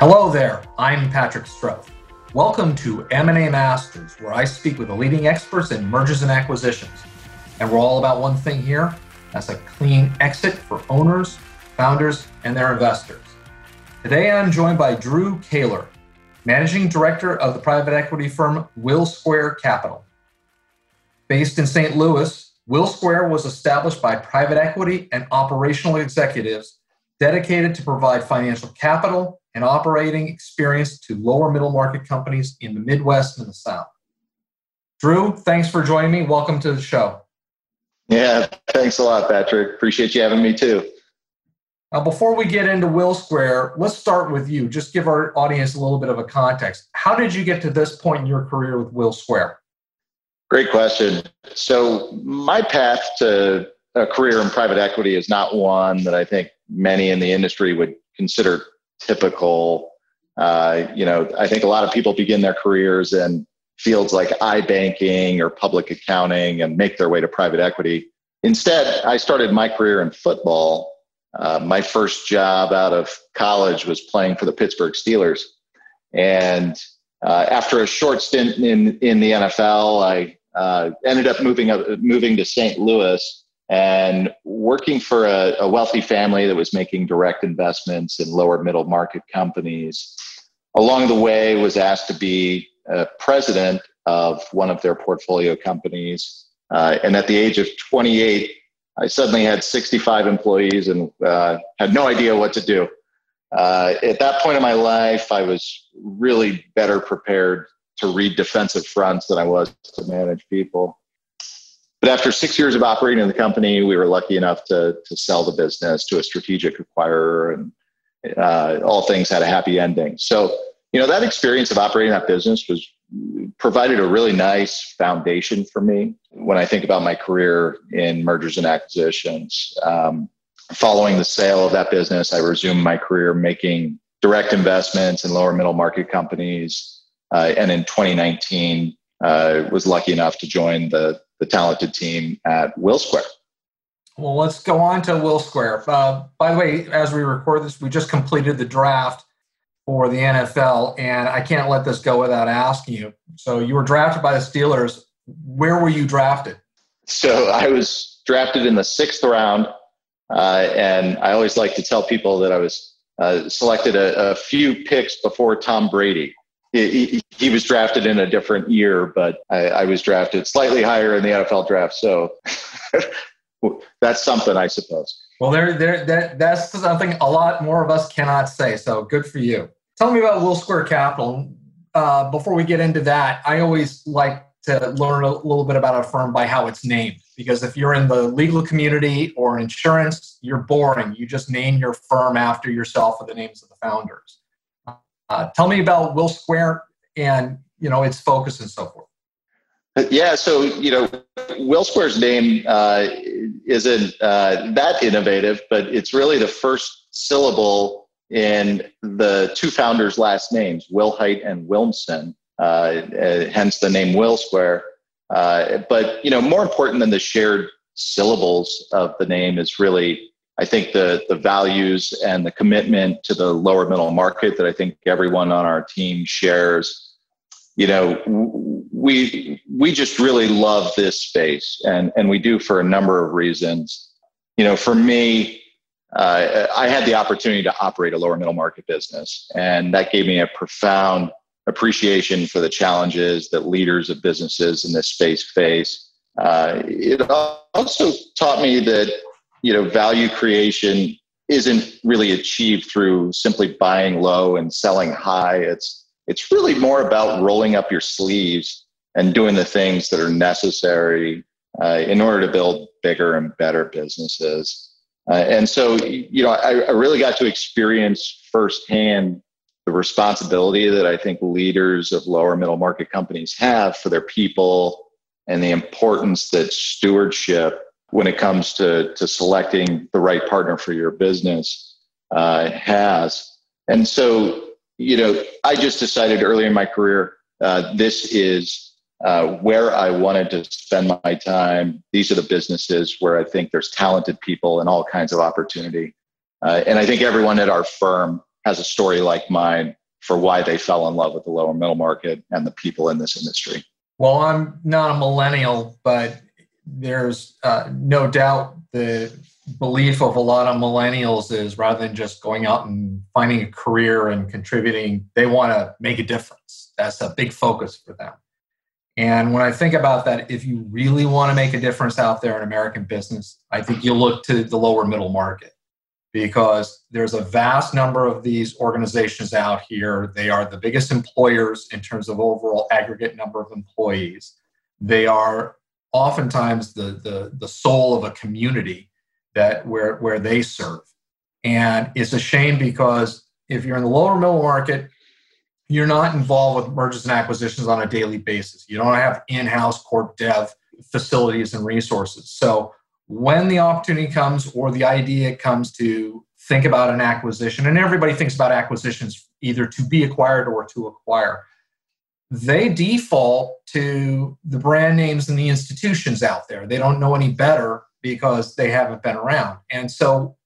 Hello there, I'm Patrick Stroth. Welcome to M&A Masters, where I speak with the leading experts in mergers and acquisitions. And we're all about one thing here, that's a clean exit for owners, founders, and their investors. Today I'm joined by Drew Caylor, Managing Director of the private equity firm Wilsquare Capital. Based in St. Louis, Wilsquare was established by private equity and operational executives dedicated to provide financial capital and operating experience to lower middle market companies in the Midwest and the South. Drew, thanks for joining me. Welcome to the show. Yeah, thanks a lot, Patrick. Appreciate you having me too. Now, before we get into Wilsquare, let's start with you. Just give our audience a little bit of a context. How did you get to this point in your career with Wilsquare? Great question. So, my path to a career in private equity is not one that I think many in the industry would consider typical. Uh, you know, I think a lot of people begin their careers in fields like iBanking or public accounting and make their way to private equity. Instead, I started my career in football. Uh, my first job out of college was playing for the Pittsburgh Steelers. And uh, after a short stint in, in the NFL, I uh, ended up moving up, moving to St. Louis and working for a, a, wealthy family that was making direct investments in lower middle market companies. Along the way, was asked to be president of one of their portfolio companies, uh, and at the age of 28, I suddenly had 65 employees and uh, had no idea what to do. Uh, at that point in my life, I was really better prepared to read defensive fronts than I was to manage people. But after six years of operating in the company, we were lucky enough to, to sell the business to a strategic acquirer, and uh, all things had a happy ending. So, you know, that experience of operating that business was provided a really nice foundation for me when I think about my career in mergers and acquisitions. Um, following the sale of that business, I resumed my career making direct investments in lower middle market companies. Uh, and in 2019, uh, was lucky enough to join the the talented team at Wilsquare. Well, let's go on to Wilsquare. Uh, by the way, as we record this, we just completed the draft for the NFL, and I can't let this go without asking you. So, you were drafted by the Steelers. Where were you drafted? So, I was drafted in the sixth round, uh, and I always like to tell people that I was uh, selected a, a few picks before Tom Brady he, he, was drafted in a different year, but I, I was drafted slightly higher in the NFL draft. So that's something, I suppose. Well, there, there, that, that's something a lot more of us cannot say. So good for you. Tell me about Wilsquare Capital. Uh, before we get into that, I always like to learn a little bit about a firm by how it's named. Because if you're in the legal community or insurance, you're boring. You just name your firm after yourself or the names of the founders. Uh, tell me about Wilsquare and you know its focus and so forth. Yeah, so you know, Wilsquare's name uh, isn't uh, that innovative, but it's really the first syllable in the two founders' last names, Wilhite and Wilmson. Uh, uh, hence the name Wilsquare. Uh, but you know, more important than the shared syllables of the name is really I think the the values and the commitment to the lower middle market that I think everyone on our team shares. You know, we we just really love this space, and and we do for a number of reasons. You know, for me, uh, I had the opportunity to operate a lower middle market business, and that gave me a profound appreciation for the challenges that leaders of businesses in this space face. Uh, it also taught me that you know value creation isn't really achieved through simply buying low and selling high. It's it's really more about rolling up your sleeves and doing the things that are necessary uh, in order to build bigger and better businesses. Uh, and so you know I, I really got to experience firsthand the responsibility that i think leaders of lower middle market companies have for their people and the importance that stewardship when it comes to, to selecting the right partner for your business uh, has. And so, you know, I just decided early in my career, uh, this is uh, where I wanted to spend my time. These are the businesses where I think there's talented people and all kinds of opportunity. Uh, and I think everyone at our firm has a story like mine for why they fell in love with the lower middle market and the people in this industry. Well, I'm not a millennial, but there's uh, no doubt the belief of a lot of millennials is rather than just going out and finding a career and contributing, they want to make a difference. That's a big focus for them. And when I think about that, if you really want to make a difference out there in American business, I think you look to the lower middle market because there's a vast number of these organizations out here. They are the biggest employers in terms of overall aggregate number of employees. They are oftentimes the, the, the soul of a community that where, where they serve. And it's a shame because if you're in the lower middle market, you're not involved with mergers and acquisitions on a daily basis. You don't have in-house corp dev facilities and resources. So when the opportunity comes or the idea comes to think about an acquisition, and everybody thinks about acquisitions either to be acquired or to acquire, they default to the brand names and the institutions out there. They don't know any better because they haven't been around. And so,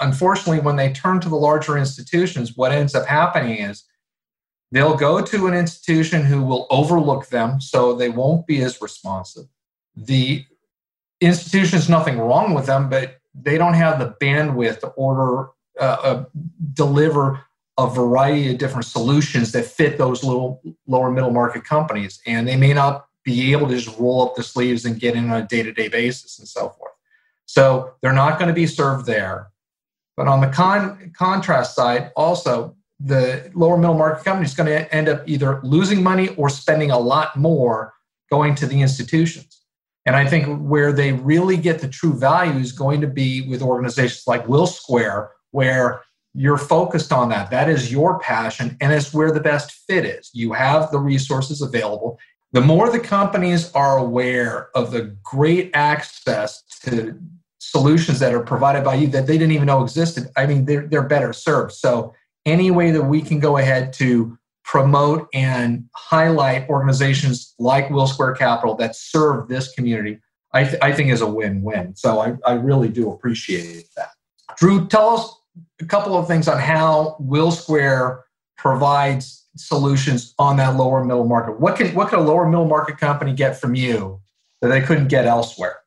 unfortunately, when they turn to the larger institutions, what ends up happening is they'll go to an institution who will overlook them so they won't be as responsive. The institution's nothing wrong with them, but they don't have the bandwidth to order, uh, uh, deliver a variety of different solutions that fit those little lower middle market companies. And they may not be able to just roll up the sleeves and get in on a day to day basis and so forth. So they're not going to be served there. But on the con- contrast side, also, the lower middle market company is going to end up either losing money or spending a lot more going to the institutions. And I think where they really get the true value is going to be with organizations like Wilsquare, where you're focused on that. That is your passion, and it's where the best fit is. You have the resources available. The more the companies are aware of the great access to solutions that are provided by you that they didn't even know existed, I mean, they're, they're better served. So, any way that we can go ahead to promote and highlight organizations like Wilsquare Capital that serve this community, I, th- I think is a win win. So I, I really do appreciate that. Drew, tell us a couple of things on how Wilsquare provides solutions on that lower middle market. What can what can a lower middle market company get from you that they couldn't get elsewhere?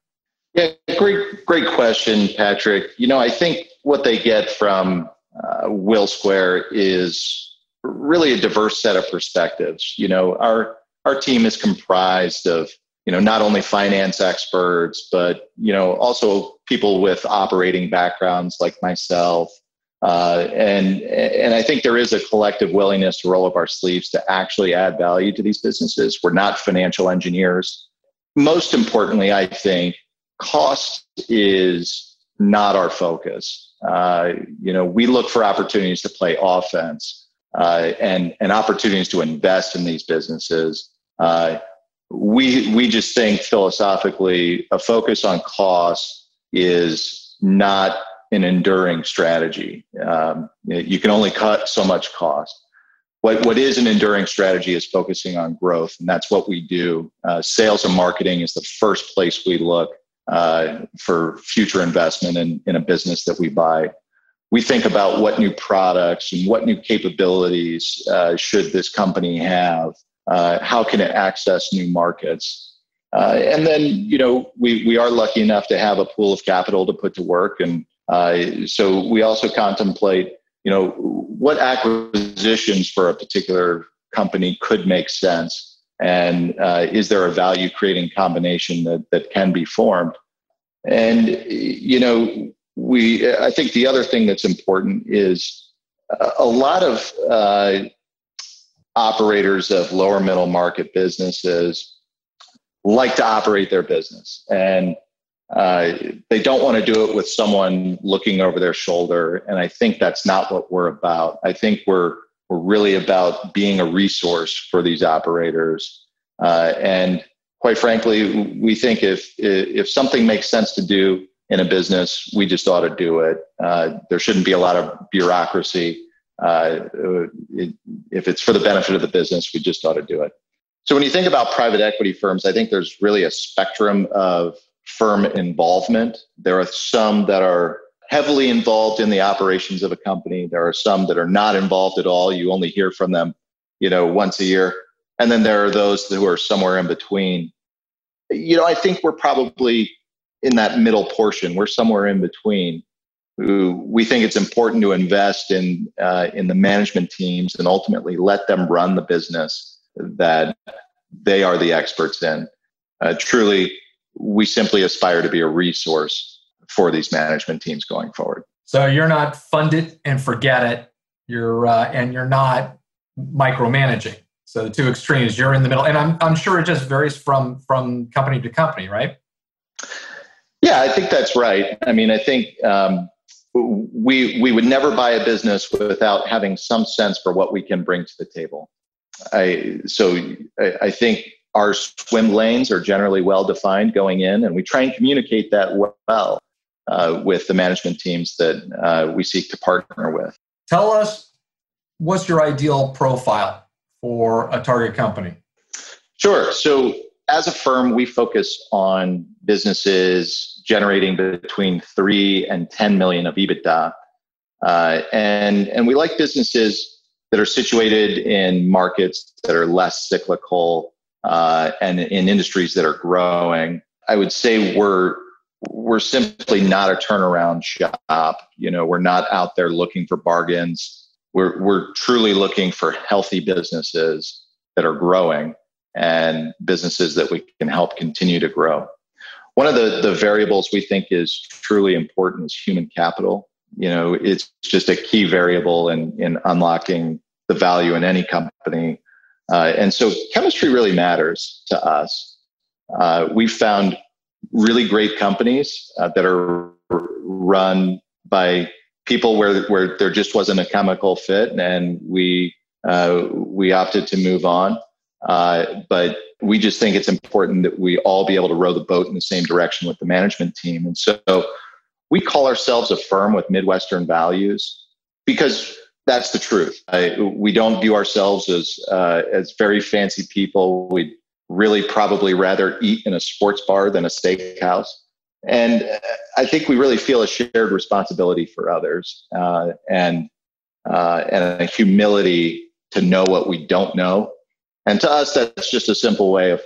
Yeah, great great question, Patrick. You know, I think what they get from uh, Wilsquare is really a diverse set of perspectives. You know, our our team is comprised of you know not only finance experts, but you know also people with operating backgrounds like myself. Uh, and and I think there is a collective willingness to roll up our sleeves to actually add value to these businesses. We're not financial engineers. Most importantly, I think cost is not our focus. Uh, you know, we look for opportunities to play offense uh, and and opportunities to invest in these businesses. Uh, we we just think philosophically a focus on cost is not an enduring strategy. Um, you can only cut so much cost. What what is an enduring strategy is focusing on growth, and that's what we do. Uh, sales and marketing is the first place we look uh, for future investment in, in a business that we buy we think about what new products and what new capabilities uh, should this company have uh, how can it access new markets uh, and then you know we, we are lucky enough to have a pool of capital to put to work and uh, so we also contemplate you know what acquisitions for a particular company could make sense? And uh, is there a value creating combination that, that can be formed? And you know we i think the other thing that's important is a lot of uh, operators of lower middle market businesses like to operate their business. And uh, they don't want to do it with someone looking over their shoulder and i think that's not what we're about i think we're we're really about being a resource for these operators uh, and quite frankly we think if if something makes sense to do in a business, we just ought to do it. Uh, there shouldn't be a lot of bureaucracy. Uh, if it's for the benefit of the business, we just ought to do it. So when you think about private equity firms, I think there's really a spectrum of firm involvement. There are some that are heavily involved in the operations of a company. There are some that are not involved at all. You only hear from them, you know, once a year. And then there are those who are somewhere in between. You know, I think we're probably in that middle portion. We're somewhere in between. We think it's important to invest in uh, in the management teams and ultimately let them run the business that they are the experts in. Uh, truly, we simply aspire to be a resource for these management teams going forward. So you're not fund it and forget it. You're uh, and you're not micromanaging. So the two extremes, you're in the middle, and I'm I'm sure it just varies from from company to company, right? Yeah, I think that's right. I mean, I think um, we we would never buy a business without having some sense for what we can bring to the table. I so I, I think our swim lanes are generally well defined going in, and we try and communicate that well uh, with the management teams that uh, we seek to partner with. Tell us what's your ideal profile for a target company? Sure. So, as a firm, we focus on businesses generating between three and 10 million of EBITDA. Uh, and, and we like businesses that are situated in markets that are less cyclical uh, and in industries that are growing. I would say we're we're simply not a turnaround shop. You know, we're not out there looking for bargains. We're we're truly looking for healthy businesses that are growing and businesses that we can help continue to grow. One of the, the variables we think is truly important is human capital. You know, it's just a key variable in, in unlocking the value in any company uh, and so chemistry really matters to us. Uh, we've found really great companies uh, that are run by people where, where there just wasn't a chemical fit and we, uh, we opted to move on. Uh, but we just think it's important that we all be able to row the boat in the same direction with the management team. And so we call ourselves a firm with Midwestern values because that's the truth. I, we don't view ourselves as uh, as very fancy people. We'd really probably rather eat in a sports bar than a steakhouse. And uh, I think we really feel a shared responsibility for others uh, and uh, and a humility to know what we don't know. And to us, that's just a simple way of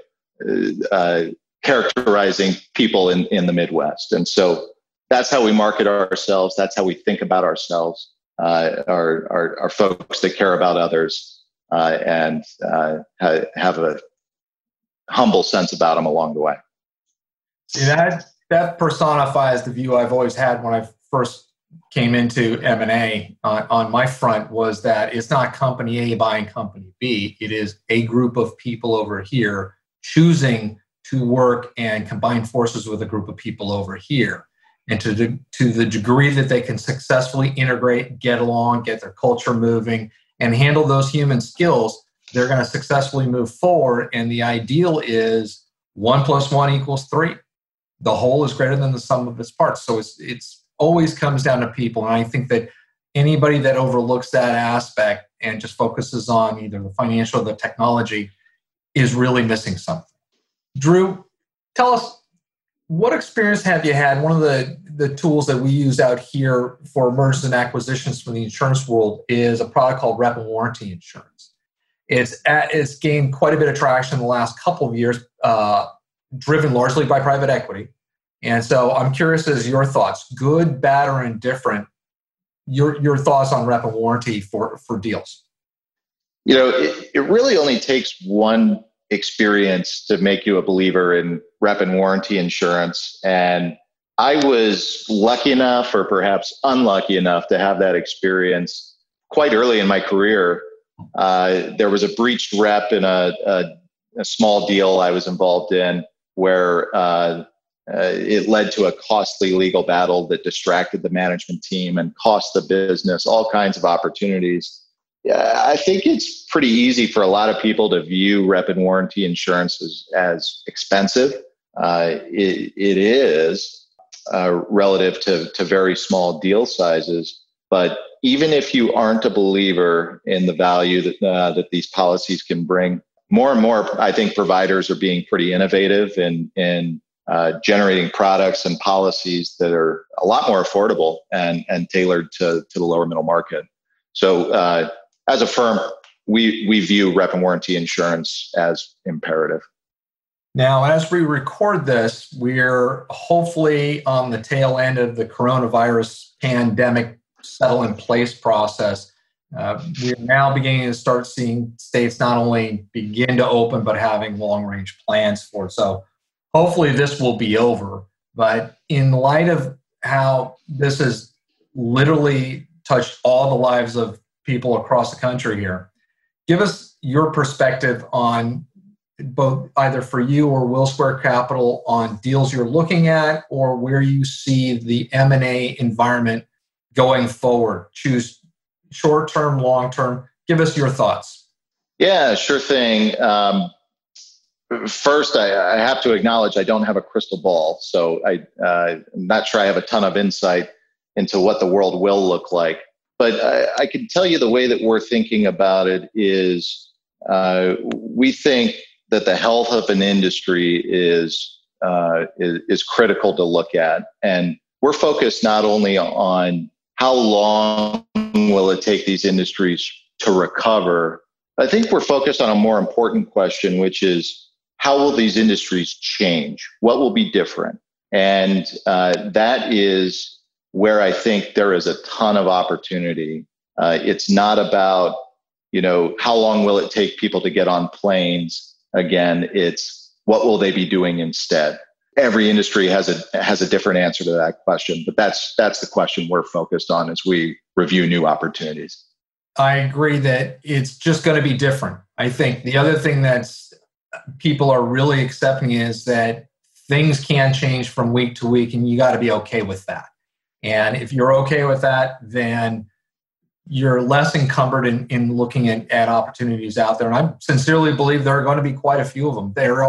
uh, uh, characterizing people in, in the Midwest. And so that's how we market ourselves. That's how we think about ourselves uh, are, are, are, folks that care about others uh, and uh, ha- have a humble sense about them along the way. See that that personifies the view I've always had when I first came into M and A on, on my front was that it's not company A buying company B. It is a group of people over here choosing to work and combine forces with a group of people over here and to the, to the degree that they can successfully integrate, get along, get their culture moving, and handle those human skills, they're going to successfully move forward. And the ideal is one plus one equals three. The whole is greater than the sum of its parts. So it's it's always comes down to people. And I think that anybody that overlooks that aspect and just focuses on either the financial or the technology is really missing something. Drew, tell us what experience have you had? One of the, the tools that we use out here for mergers and acquisitions from the insurance world is a product called rep and warranty insurance. It's, at, it's gained quite a bit of traction in the last couple of years, uh, driven largely by private equity. And so I'm curious as your thoughts, good, bad, or indifferent, your, your thoughts on rep and warranty for, for deals. You know, it, it really only takes one experience to make you a believer in rep and warranty insurance. And I was lucky enough, or perhaps unlucky enough, to have that experience quite early in my career. Uh, there was a breached rep in a, a, a, small deal I was involved in where uh, uh, it led to a costly legal battle that distracted the management team and cost the business all kinds of opportunities yeah, I think it's pretty easy for a lot of people to view rep and warranty insurance as, as expensive. Uh, it, it is uh, relative to, to very small deal sizes. But even if you aren't a believer in the value that, uh, that these policies can bring, more and more, I think providers are being pretty innovative in, in uh, generating products and policies that are a lot more affordable and, and tailored to, to the lower middle market. So, uh, as a firm, we, we view rep and warranty insurance as imperative. Now, as we record this, we're hopefully on the tail end of the coronavirus pandemic settle in place process. Uh, we're now beginning to start seeing states not only begin to open, but having long range plans for it. So, hopefully, this will be over. But in light of how this has literally touched all the lives of people across the country here, give us your perspective on both either for you or Wilsquare Capital on deals you're looking at or where you see the M&A environment going forward. Choose short term, long term. Give us your thoughts. Yeah, sure thing. Um, first, I, I, have to acknowledge I don't have a crystal ball, so I, uh, I'm not sure I have a ton of insight into what the world will look like. But I, I can tell you the way that we're thinking about it is uh, we think that the health of an industry is, uh, is, is critical to look at, and we're focused not only on how long will it take these industries to recover. I think we're focused on a more important question, which is how will these industries change? What will be different? And uh, that is where I think there is a ton of opportunity. Uh, it's not about you know how long will it take people to get on planes Again, it's what will they be doing instead? Every industry has a has a different answer to that question, but that's that's the question we're focused on as we review new opportunities. I agree that it's just going to be different. I think the other thing that's uh, people are really accepting is that things can change from week to week and you got to be okay with that. And if you're okay with that, then you're less encumbered in, in looking at, at opportunities out there. And I sincerely believe there are going to be quite a few of them. There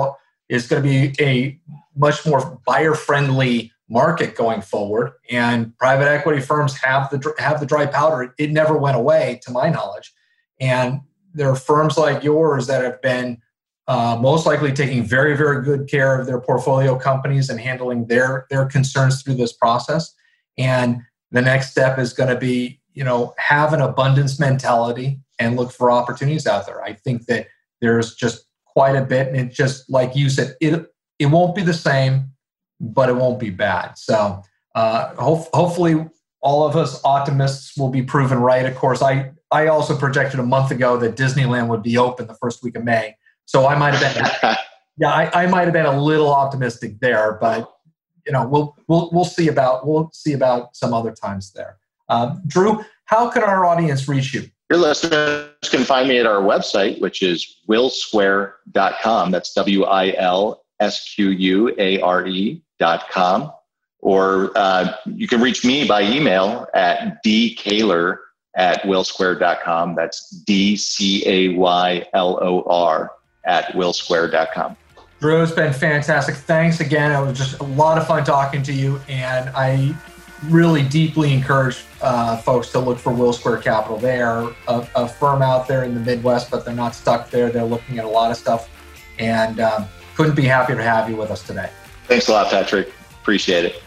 is going to be a much more buyer friendly market going forward. And private equity firms have the, have the dry powder. It never went away, to my knowledge. And there are firms like yours that have been uh, most likely taking very, very good care of their portfolio companies and handling their, their concerns through this process. And the next step is going to be you know have an abundance mentality and look for opportunities out there. I think that there's just quite a bit and it just like you said it it won't be the same but it won't be bad. So uh, ho- hopefully all of us optimists will be proven right. Of course i i also projected a month ago that disneyland would be open the first week of may. So i might have been yeah I, I might have been a little optimistic there but you know we'll we'll we'll see about we'll see about some other times there uh, Drew, how can our audience reach you? Your listeners can find me at our website, which is wilsquare.com. That's W I L S Q U A R E.com. Or uh, you can reach me by email at dcaylor at wilsquare.com. That's D C A Y L O R at wilsquare.com. Drew, it's been fantastic. Thanks again. It was just a lot of fun talking to you. And I really deeply encourage uh, folks to look for Wilsquare Capital. They are a, a, firm out there in the Midwest, but they're not stuck there. They're looking at a lot of stuff, and um, couldn't be happier to have you with us today. Thanks a lot, Patrick. Appreciate it.